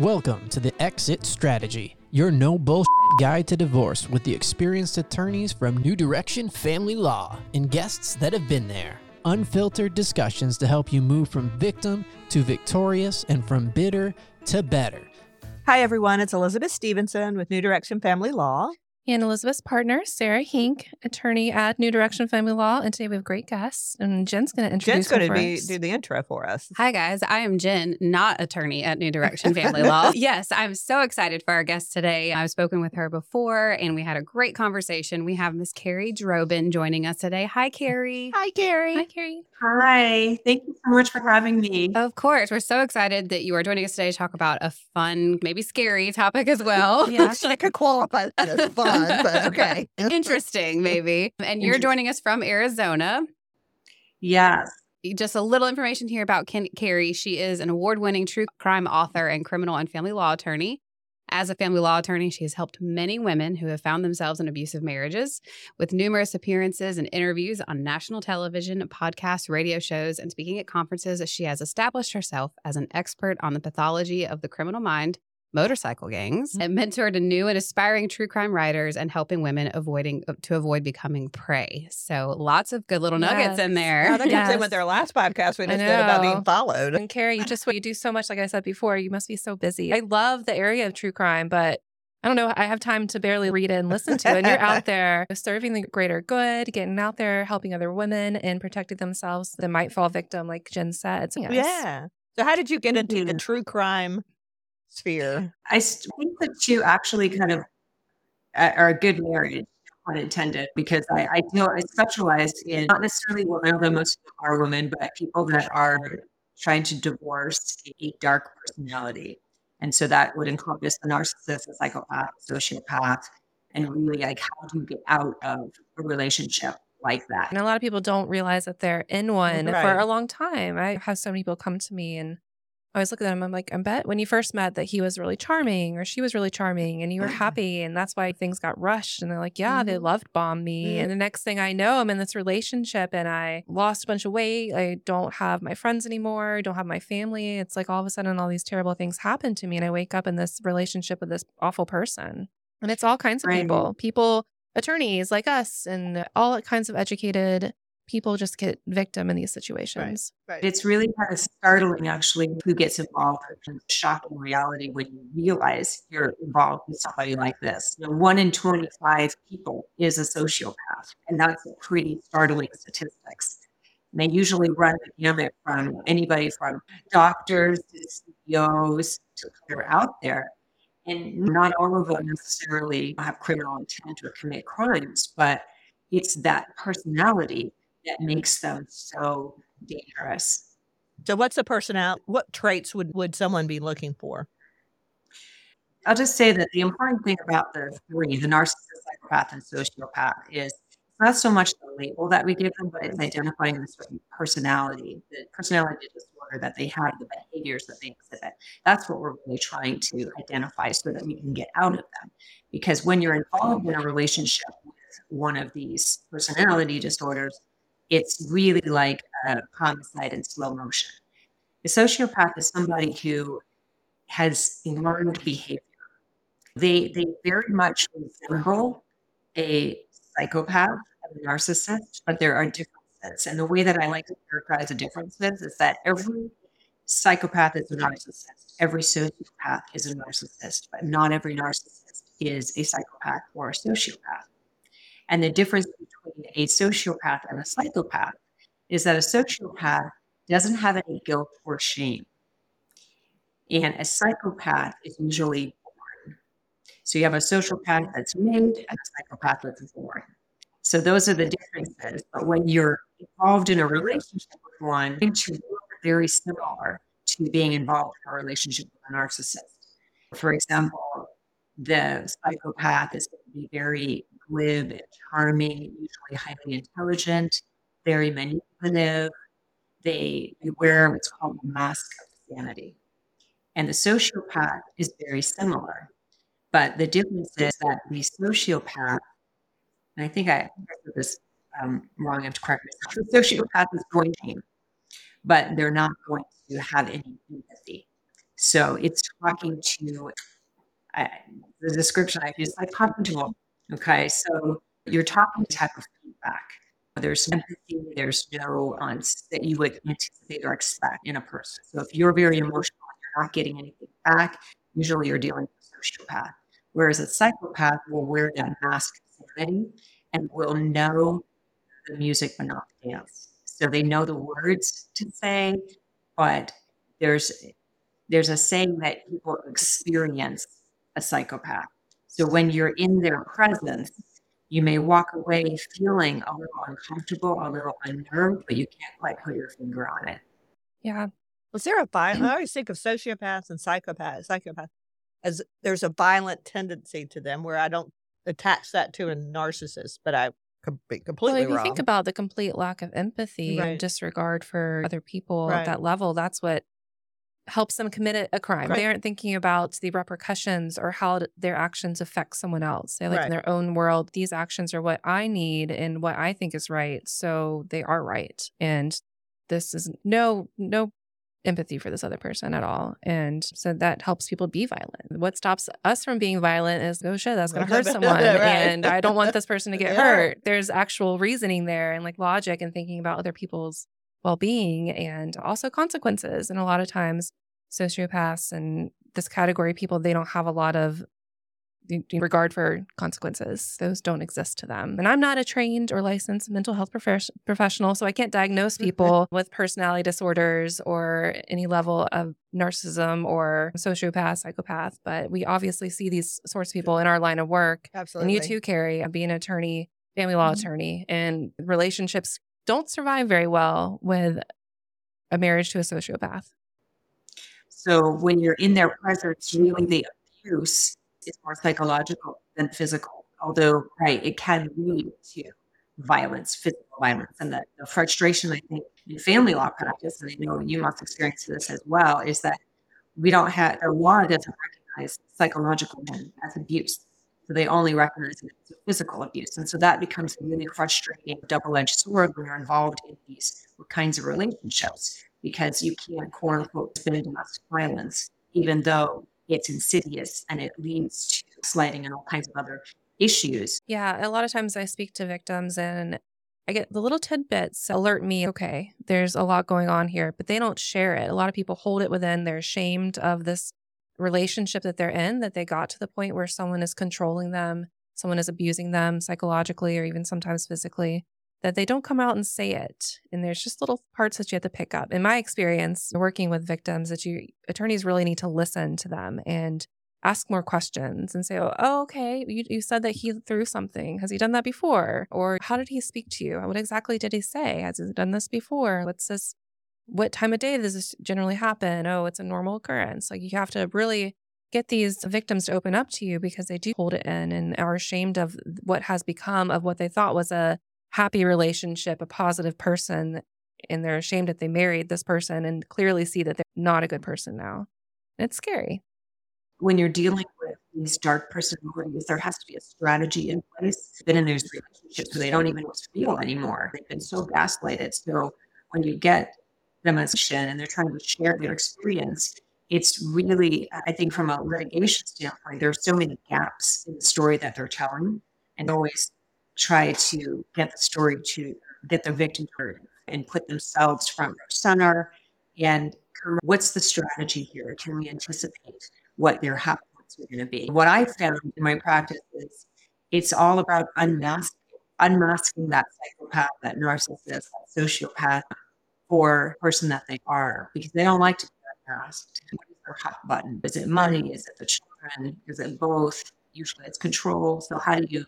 Welcome to the Exit Strategy, your no bullshit guide to divorce with the experienced attorneys from New Direction Family Law and guests that have been there. Unfiltered discussions to help you move from victim to victorious and from bitter to better. Hi, everyone. It's Elizabeth Stevenson with New Direction Family Law. And Elizabeth's partner, Sarah Hink, attorney at New Direction Family Law. And today we have great guests. And Jen's going to introduce Jen's going to be do the intro for us. Hi, guys. I am Jen, not attorney at New Direction Family Law. Yes, I'm so excited for our guest today. I've spoken with her before and we had a great conversation. We have Miss Kerrie Droban joining us today. Hi, Kerrie. Hi, Kerrie. Hi, Kerrie. Hi, thank you so much for having me. Of course. We're so excited that you are joining us today to talk about a fun, maybe scary topic as well. Yeah. I could qualify that as fun, but okay. Interesting, maybe. And you're joining us from Arizona. Yes. just a little information here about Ken- Kerrie. She is an award winning true crime author and criminal and family law attorney. As a family law attorney, she has helped many women who have found themselves in abusive marriages with numerous appearances and interviews on national television, podcasts, radio shows, and speaking at conferences. She has established herself as an expert on the pathology of the criminal mind, motorcycle gangs, mm-hmm. and mentored a new and aspiring true crime writers and helping women avoiding uh, to avoid becoming prey. So lots of good little nuggets in there. Now, that comes in Yes. with their last podcast we just did about being followed. And Kerrie, you just you do so much. Like I said before, you must be so busy. I love the area of true crime, but I don't know. I have time to barely read it and listen to it. And you're out there serving the greater good, getting out there, helping other women and protecting themselves that might fall victim, like Jen said. So, yes. Yeah. So, how did you get into the mm-hmm. true crime sphere? I s- think that you actually kind of are a good marriage, pun intended, because I, I feel I specialize in not necessarily women, although most of them are women, but people that are trying to divorce a dark personality. And so that would encompass the narcissist, the psychopath, sociopath, and really like how do you get out of a relationship like that? And a lot of people don't realize that they're in one for a long time. I have so many people come to me and I always look at him. I'm like, I bet when you first met that he was really charming or she was really charming and you were Mhm. happy. And that's why things got rushed. And they're like, yeah, they Mhm. loved bomb me. Mhm. And the next thing I know, I'm in this relationship and I lost a bunch of weight. I don't have my friends anymore. I don't have my family. It's like all of a sudden all these terrible things happen to me. And I wake up in this relationship with this awful person. And it's all kinds of Right. people, people, attorneys like us, and all kinds of educated people just get victim in these situations. Right. It's really kind of startling, actually, who gets involved. It's a shocking reality when you realize you're involved with somebody like this. You know, one in 25 people is a sociopath, and that's a pretty startling statistics. And they usually run the gamut from anybody from doctors to CEOs to they're out there. And not all of them necessarily have criminal intent or commit crimes, but it's that personality that makes them so dangerous. So, what's the personality? What traits would, would someone be looking for? I'll just say that the important thing about the three, the narcissist, psychopath, and sociopath, is not so much the label that we give them, but it's identifying the certain personality, the personality disorder that they have, the behaviors that they exhibit. That's what we're really trying to identify so that we can get out of them. Because when you're involved in a relationship with one of these personality disorders, it's really like a homicide in slow motion. A sociopath is somebody who has learned behavior. They they very much resemble a psychopath and a narcissist, but there are differences. And the way that I like to characterize the differences is that every psychopath is a narcissist, every sociopath is a narcissist, but not every narcissist is a psychopath or a sociopath. And the difference a sociopath and a psychopath is that a sociopath doesn't have any guilt or shame. And a psychopath is usually born. So you have a sociopath that's made and a psychopath that's born. So those are the differences. But when you're involved in a relationship with one, it's very similar to being involved in a relationship with a narcissist. For example, the psychopath is going to be very glib and charming, usually highly intelligent, very manipulative. They, they wear what's called the mask of sanity. And the sociopath is very similar. But the difference is that the sociopath, and I think I, I said this um, wrong, I have to correct myself. The sociopath is going to, but they're not going to have any empathy. So it's talking to uh, the description I use like talking to them. Okay, so you're talking type of feedback. There's empathy, there's no nuance that you would anticipate or expect in a person. So if you're very emotional, and you're not getting anything back, usually you're dealing with a sociopath. Whereas a psychopath will wear that mask of sanity and will know the music but not the dance. So they know the words to say, but there's there's a saying that people experience a psychopath. So when you're in their presence, you may walk away feeling a little uncomfortable, a little unnerved, but you can't quite put your finger on it. Yeah. Was there a violent? I always think of sociopaths and psychopaths. Psychopaths as there's a violent tendency to them, where I don't attach that to a narcissist, but I could be completely well, if you wrong. think about the complete lack of empathy Right. and disregard for other people Right. at that level, that's what helps them commit a- crime. Right. They aren't thinking about the repercussions or how their actions affect someone else. They like Right. in their own world, these actions are what I need and what I think is right. So they are right. And this is no, no empathy for this other person at all. And so that helps people be violent. What stops us from being violent is, oh shit, that's going to hurt someone. Right. And I don't want this person to get Yeah. hurt. There's actual reasoning there and like logic and thinking about other people's well being and also consequences. And a lot of times, sociopaths and this category of people, they don't have a lot of regard for consequences. Those don't exist to them. And I'm not a trained or licensed mental health profes- professional, so I can't diagnose people with personality disorders or any level of narcissism or sociopath, psychopath. But we obviously see these sorts of people in our line of work. Absolutely. And you too, Kerrie, being an attorney, family law Mhm. attorney, and relationships don't survive very well with a marriage to a sociopath. So when you're in their presence, really the abuse is more psychological than physical. Although, right, it can lead to violence, physical violence. And the, the frustration, I think, in family law practice, and I know you must experience this as well, is that we don't have, the law doesn't recognize psychological as abuse. So they only recognize it as physical abuse. And so that becomes a really frustrating double edged sword when you're involved in these kinds of relationships because you can't quote unquote spin domestic violence, even though it's insidious and it leads to sliding and all kinds of other issues. Yeah, a lot of times I speak to victims and I get the little tidbits alert me, okay, there's a lot going on here, but they don't share it. A lot of people hold it within, they're ashamed of this relationship that they're in, that they got to the point where someone is controlling them, someone is abusing them psychologically or even sometimes physically, that they don't come out and say it. And there's just little parts that you have to pick up. In my experience, working with victims, that you attorneys really need to listen to them and ask more questions and say, oh, oh, okay, you, you said that he threw something. Has he done that before? Or how did he speak to you? What exactly did he say? Has he done this before? What's this? What time of day does this generally happen? Oh, it's a normal occurrence. Like you have to really get these victims to open up to you because they do hold it in and are ashamed of what has become of what they thought was a happy relationship, a positive person. And they're ashamed that they married this person and clearly see that they're not a good person now. It's scary. When you're dealing with these dark personalities, there has to be a strategy in place. Been in those relationships where they don't even feel anymore. They've been so gaslighted. So when you get them as and they're trying to share their experience, it's really, I think, from a litigation standpoint, there's so many gaps in the story that they're telling, and always try to get the story to get the victim heard and put themselves front and center. And what's the strategy here? Can we anticipate what their points are going to be? What I found in my practice is it's all about unmasking, unmasking that psychopath, that narcissist, that sociopath the person that they are, because they don't like to be unmasked. What is their hot button? Is it money? Is it the children? Is it both? Usually it's control. So how do you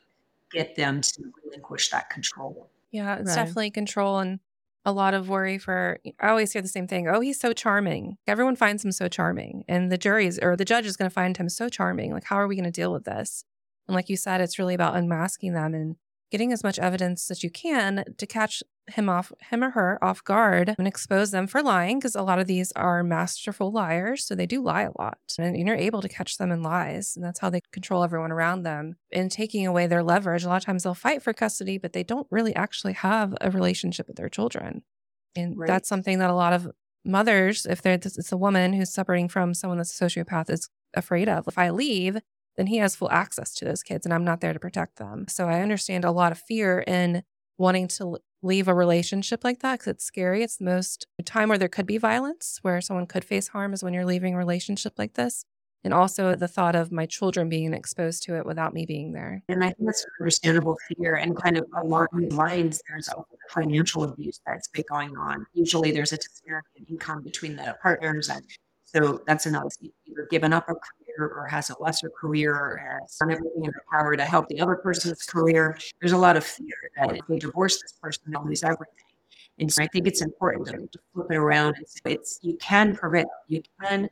get them to relinquish that control? Yeah, it's Right. definitely control and a lot of worry for I always hear the same thing. Oh, he's so charming. Everyone finds him so charming. And the jury's or the judge is going to find him so charming. Like how are we going to deal with this? And like you said, it's really about unmasking them and getting as much evidence as you can to catch him off him or her off guard and expose them for lying because a lot of these are masterful liars so they do lie a lot and you're able to catch them in lies and that's how they control everyone around them and taking away their leverage a lot of times they'll fight for custody but they don't really actually have a relationship with their children and Right. that's something that a lot of mothers, if they're, it's a woman who's separating from someone that's a sociopath, is afraid of. If I leave, then he has full access to those kids and I'm not there to protect them. So I understand a lot of fear in wanting to leave a relationship like that because it's scary. It's the most time where there could be violence, where someone could face harm is when you're leaving a relationship like this. And also the thought of my children being exposed to it without me being there. And I think that's an understandable fear and kind of along the lines, there's financial abuse that's been going on. Usually there's a disparity in income between the partners. And so that's another given up a career or has a lesser career or has done everything in their power to help the other person's career. There's a lot of fear that if they divorce this person, they'll lose everything. And so I think it's important to, flip it around. It's, it's you can prevent, you can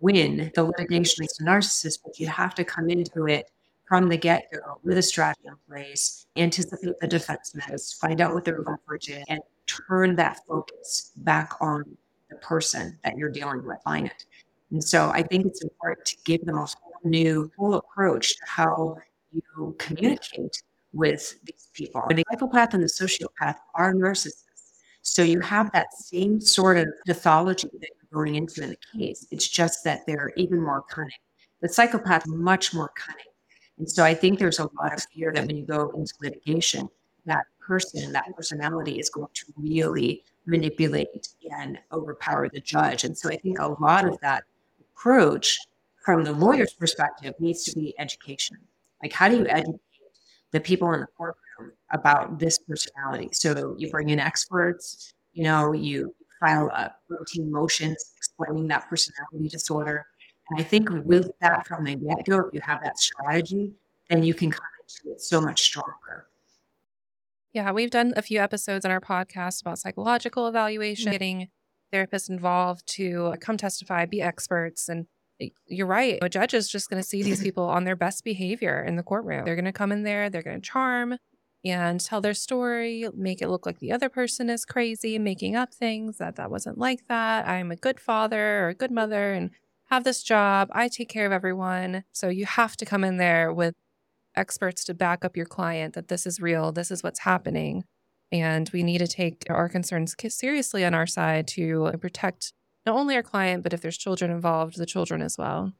win the litigation against a narcissist, but you have to come into it from the get go with a strategy in place, anticipate the defense measures, find out what their leverage is, and turn that focus back on the person that you're dealing with, client. And so I think it's important to give them a whole new whole approach to how you communicate with these people. And the psychopath and the sociopath are narcissists. So you have that same sort of pathology that you're going into in the case. It's just that they're even more cunning. The psychopath much more cunning. And so I think there's a lot of fear that when you go into litigation, that person, that personality is going to really manipulate and overpower the judge. And so I think a lot of that approach from the lawyer's perspective needs to be education. Like, how do you educate the people in the courtroom about this personality? So you bring in experts, you know, you file a routine motions explaining that personality disorder. And I think with that from the get go, if you have that strategy, then you can come into it so much stronger. Yeah, we've done a few episodes on our podcast about psychological evaluation, getting therapists involved to uh, come testify, be experts. And you're right. A judge is just going to see these people on their best behavior in the courtroom. They're going to come in there, they're going to charm and tell their story, make it look like the other person is crazy, making up things that that wasn't like that. I'm a good father or a good mother and have this job. I take care of everyone. So you have to come in there with experts to back up your client that this is real, this is what's happening. And we need to take our concerns seriously on our side to uh, protect not only our client, but if there's children involved, the children as well.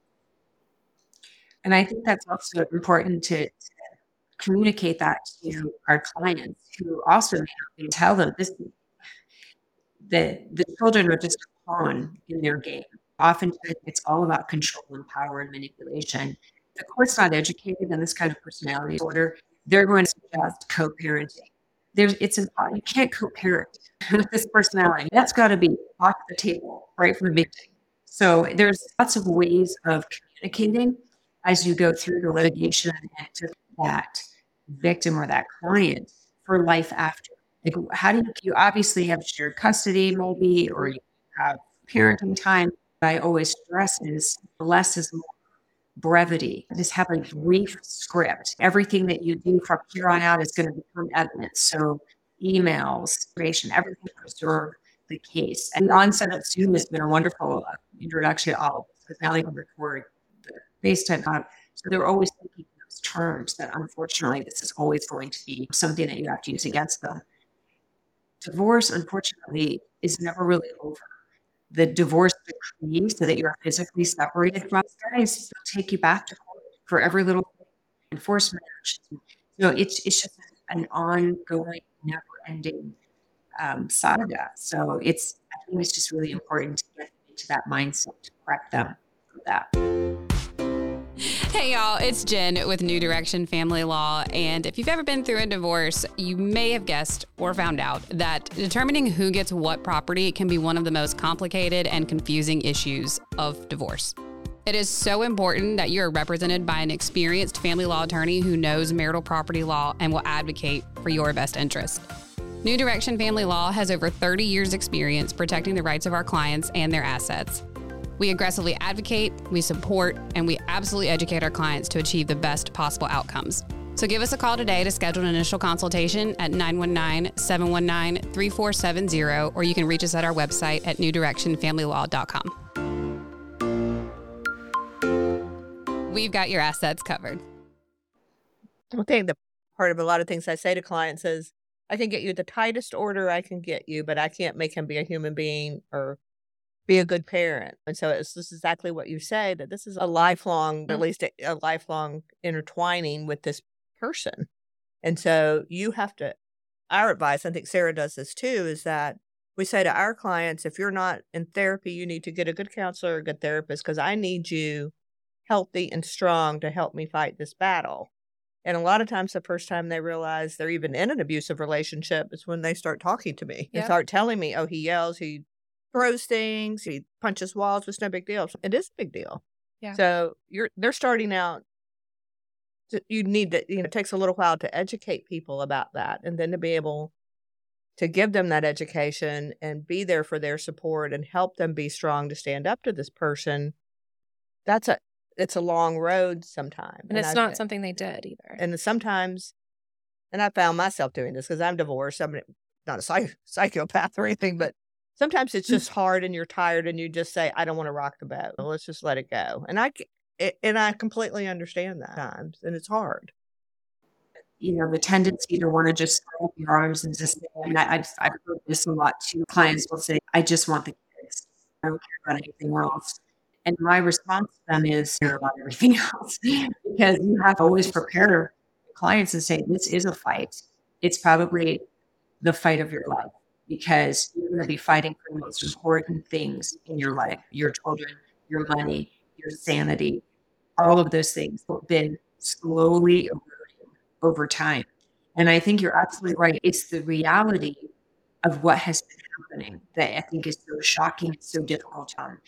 And I think that's also important to, communicate that to our clients who also tell them this that the children are just a pawn in their game. Often it's all about control and power and manipulation. The court's not educated in this kind of personality disorder. They're going to suggest co-parenting there's it's an you can't co-parent with this personality. That's got to be off the table right from the beginning. So there's lots of ways of communicating as you go through the litigation and to that victim or that client for life after. Like, how do you, you obviously have shared custody, maybe, or you have parenting time. I always stress is less is more brevity. Just have a brief script. Everything that you do from here on out is going to become evidence. So emails, information, everything preserve the case. And the onset of Zoom has been a wonderful introduction to all because now they can record the FaceTime time. So they're always thinking those terms that unfortunately this is always going to be something that you have to use against them. Divorce, unfortunately, is never really over the divorce decree so that you're physically separated from guys take you back to court for every little enforcement action. So it's it's just an ongoing, never ending um, saga. So it's I think it's just really important to get into that mindset to correct them for that. Y'all, it's Jen with New Direction Family Law. And if you've ever been through a divorce, you may have guessed or found out that determining who gets what property can be one of the most complicated and confusing issues of divorce. It is so important that you're represented by an experienced family law attorney who knows marital property law and will advocate for your best interest. New Direction Family Law has over 30 years' experience protecting the rights of our clients and their assets. We aggressively advocate, we support, and we absolutely educate our clients to achieve the best possible outcomes. So give us a call today to schedule an initial consultation at 919 719 3470, or you can reach us at our website at newdirectionfamilylaw.com. We've got your assets covered. I think the part of a lot of things I say to clients is I can get you the tightest order I can get you, but I can't make him be a human being or be a good parent. And so it's this is exactly what you say that this is a lifelong, at Mm. least a, a lifelong intertwining with this person. And so you have to, our advice, I think Sarah does this too, is that we say to our clients, if you're not in therapy, you need to get a good counselor, a good therapist, because I need you healthy and strong to help me fight this battle. And a lot of times, the first time they realize they're even in an abusive relationship is when they start talking to me. They start telling me, oh, he yells, he throws things, he punches walls. It's no big deal. It is a big deal. Yeah. So you're they're starting out. To, you need to, you know, it takes a little while to educate people about that, and then to be able to give them that education and be there for their support and help them be strong to stand up to this person. That's a it's a long road sometimes, And it's I- not something they did either. and sometimes, and I found myself doing this because I'm divorced. I'm not a psych- psychopath or anything, but sometimes it's mm. just hard and you're tired and you just say, I don't want to rock the boat. Mm. Let's just let it go. And I, and I completely understand that times and it's hard. you know, the tendency to want to just throw your arms and just say, and I, I just, I've heard this a lot too. Clients will say, I just want the kids. I don't care about anything else. And my response to them is care about everything else because you have to always prepare clients and say, this is a fight. It's probably the fight of your life because going to be fighting for the most important things in your life your children, your money, your sanity, all of those things have been slowly eroding over time. And I think you're absolutely right. It's the reality of what has been happening that I think is so shocking and so difficult. Um,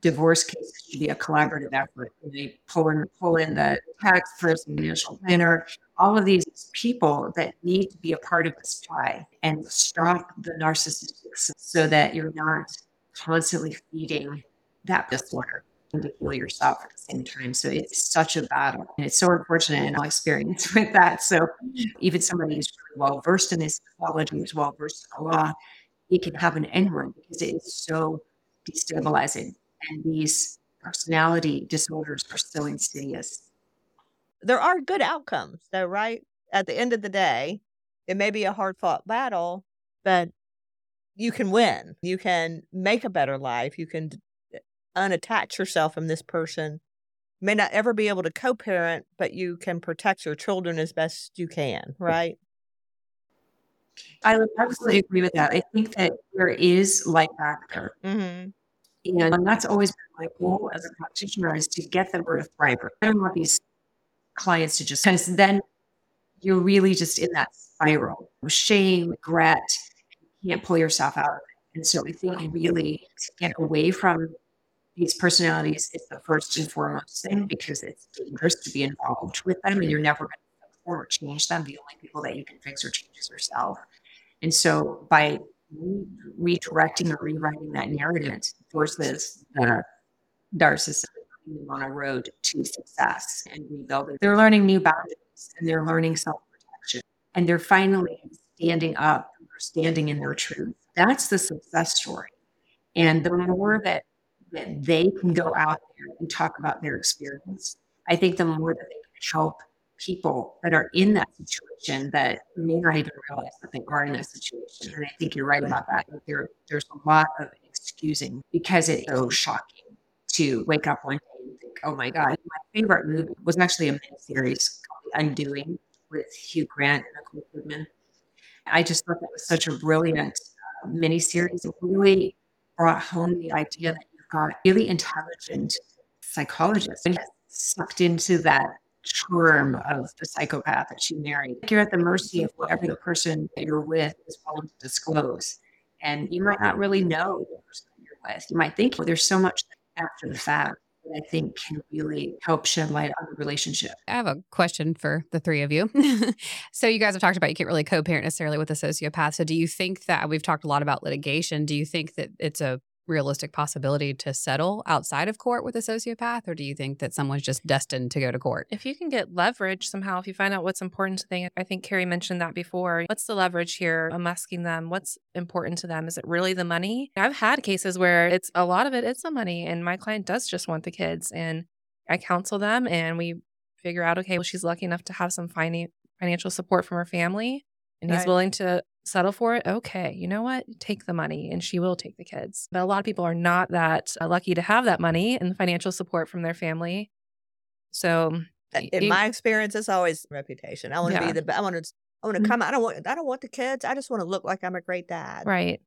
divorce cases should be a collaborative effort. They pull in, pull in the tax person, initial planner, all of these people that need to be a part of this pie and stop the narcissistics so that you're not constantly feeding that disorder and to heal yourself at the same time. So it's such a battle. And it's so unfortunate in my experience with that. So even somebody who's well versed in this psychology, who's well versed in the law, it can happen to anyone because it is so destabilizing. And these personality disorders are so insidious. There are good outcomes though, right? At the end of the day, it may be a hard fought battle, but you can win. You can make a better life. You can unattach yourself from this person. You may not ever be able to co parent, but you can protect your children as best you can, right? I would absolutely agree with that. I think that there is life factor. Mm-hmm. And that's always been my goal as a practitioner is to get them to thrive. I don't want these clients to just because then you're really just in that spiral of shame, regret, you can't pull yourself out. And so I think really to get away from these personalities is the first and foremost thing because it's dangerous to be involved with them and you're never going to or change them. The only people that you can fix or change is yourself. And so by re- redirecting or rewriting that narrative versus the uh, narcissist on a road to success and rebuilding. They're learning new boundaries and they're learning self protection and they're finally standing up standing in their truth. That's the success story. And the more that, that they can go out there and talk about their experience, I think the more that they can help people that are in that situation that may not even realize that they are in that situation. And I think you're right about that. There, there's a lot of excusing because it's so shocking to wake up one day think, oh my God. My favorite movie was actually a miniseries called Undoing with Hugh Grant and Nicole Kidman. I just thought that was such a brilliant uh, miniseries. It really brought home the idea that you've got really intelligent psychologists and sucked into that charm of the psychopath that you married. You're at the mercy of whatever the person that you're with is willing to disclose. And you might not really know the person you're with. You might think well, there's so much after the fact that I think can really help shed light on the relationship. I have a question for the three of you. so you guys have talked about you can't really co-parent necessarily with a sociopath. So do you think that we've talked a lot about litigation? Do you think that it's a realistic possibility to settle outside of court with a sociopath, or do you think that someone's just destined to go to court? If you can get leverage somehow, if you find out what's important to them, I think Kerrie mentioned that before. What's the leverage here? I'm asking them what's important to them. Is it really the money? I've had cases where it's a lot of it, it's the money, and my client does just want the kids. And I counsel them and we figure out, okay, well, she's lucky enough to have some finan- financial support from her family, and he's willing to settle for it, okay, you know what? Take the money and she will take the kids. But a lot of people are not that uh, lucky to have that money and financial support from their family. So, in you- my experience, it's always reputation. I want to Yeah. be the. be- I want to. I want to Mhm. come. I don't want. I don't want the kids. I just want to look like I'm a great dad. right.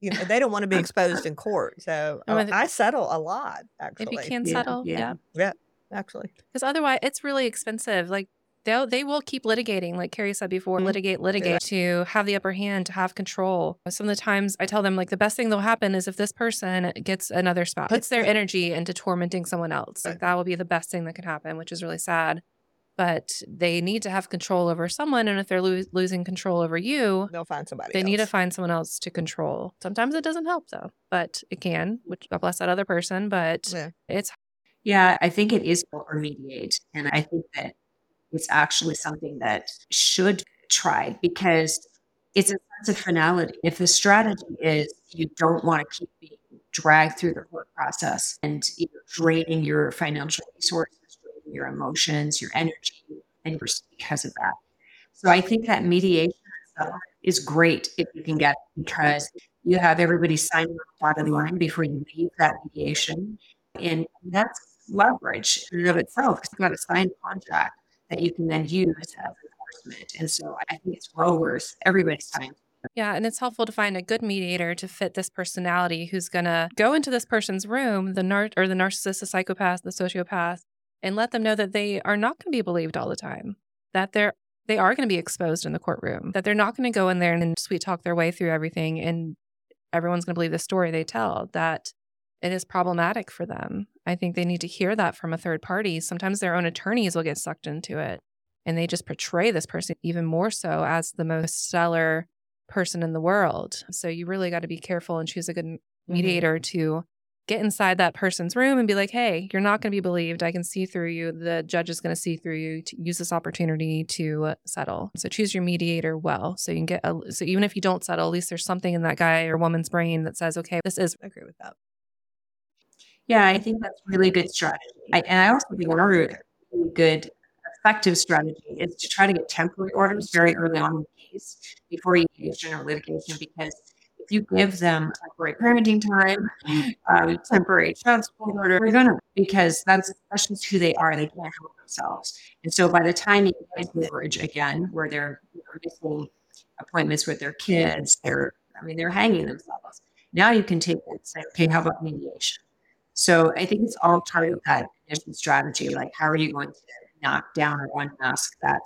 You know, they don't want to be exposed in court. So And uh, with- I settle a lot. Actually, If you can Yeah, settle, yeah. yeah. actually, Because otherwise, it's really expensive. Like they'll they will keep litigating, like Kerrie said before, Mhm. litigate, litigate to have the upper hand, to have control. Some of the times, I tell them like the best thing that'll happen is if this person gets another spouse, puts their energy into tormenting someone else. Like that will be the best thing that could happen, which is really sad. But they need to have control over someone, and if they're lo- losing control over you, they'll find somebody. they need to find someone else to control. Sometimes it doesn't help though, but it can. Which God bless that other person, but Yeah. it's Yeah, I think it is or mediate. And I think that it's actually something that should tried because it's a sense of finality. If the strategy is you don't want to keep being dragged through the court process and you draining your financial resources, draining your emotions, your energy, and because of that. So I think that mediation is great if you can get it because you have everybody signing on the line before you leave that mediation. And that's leverage in of itself because you've got a signed contract that you can then use as enforcement. And so I think it's well worth everybody's time. Yeah, and it's helpful to find a good mediator to fit this personality who's going to go into this person's room, the nar- or the narcissist, the psychopath, the sociopath, and let them know that they are not going to be believed all the time. That they're they are going to be exposed in the courtroom. That they're not going to go in there and sweet talk their way through everything and everyone's going to believe the story they tell. That it is problematic for them. I think they need to hear that from a third party. Sometimes their own attorneys will get sucked into it and they just portray this person even more so as the most stellar person in the world. So you really got to be careful and choose a good mm-hmm. mediator to get inside that person's room and be like, "Hey, you're not going to be believed. I can see through you. The judge is going to see through you. To use this opportunity to settle." So choose your mediator well, so you can get. A, so even if you don't settle, at least there's something in that guy or woman's brain that says, "Okay, this is I agree with that. Yeah, I think that's really good strategy. I, and I also think another really good, effective strategy is to try to get temporary orders very early on in the case before you engage in a litigation because if you give them temporary parenting time, um, temporary child support order, they're gonna because that's that's just who they are. They can't help themselves. And so by the time you get to marriage again, where they're missing appointments with their kids, they're I mean they're hanging themselves. Now you can take it and say, okay, how about mediation? So I think it's all part of that initial strategy. Like, how are you going to knock down or unmask that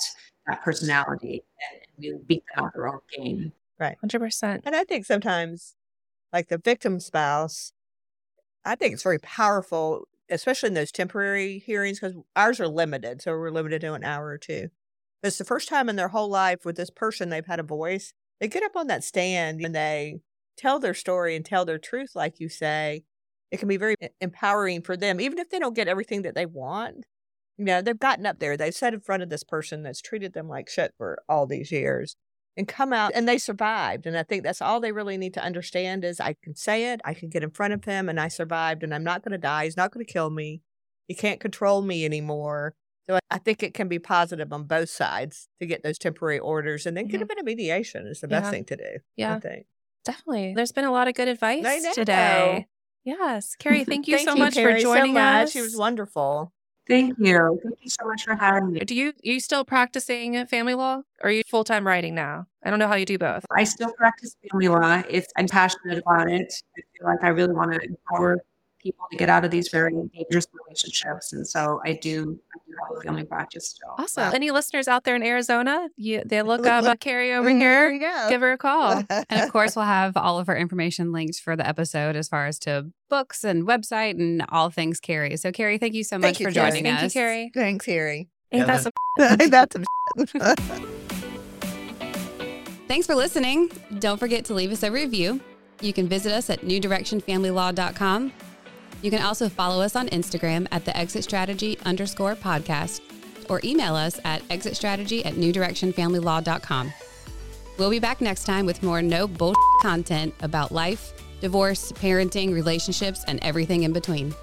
that personality and really beat them at their own game? Right, hundred percent." And I think sometimes, like the victim spouse, I think it's very powerful, especially in those temporary hearings, because ours are limited. So we're limited to an hour or two. But it's the first time in their whole life with this person they've had a voice. They get up on that stand and they tell their story and tell their truth, like you say. It can be very empowering for them, even if they don't get everything that they want. You know, they've gotten up there, they've sat in front of this person that's treated them like shit for all these years and come out and they survived. And I think that's all they really need to understand is I can say it, I can get in front of him and I survived and I'm not going to die. He's not going to kill me. He can't control me anymore. So I- think it can be positive on both sides to get those temporary orders and then get a bit of mediation is the best thing to do. Yeah. I Yeah, think. definitely. There's been a lot of good advice today. Yes, Kerrie, thank you Thank so much Kerrie, for joining so much. us. She was wonderful. Thank you. Thank you so much for having me. Do you are you still practicing family law, or are you full time writing now? I don't know how you do both. I still practice family law. If I'm passionate about it, I feel like I really want to empower people to get out of these very dangerous relationships. And so I do, I do have a family practice still. Awesome. Any listeners out there in Arizona? You, they look up uh, Kerrie over here. you go. Give her a call. And of course, we'll have all of her information linked for the episode as far as to books and website and all things Kerrie. So, Kerrie, thank you so much you, for Kerrie. joining Thank you. Kerrie. Thanks, Kerrie. Ain't Yeah, that some That's some Thanks for listening. Don't forget to leave us a review. You can visit us at newdirectionfamilylaw.com. You can also follow us on Instagram at the exit strategy underscore podcast or email us at exitstrategy at newdirectionfamilylaw.com. We'll be back next time with more no bullshit content about life, divorce, parenting, relationships, and everything in between.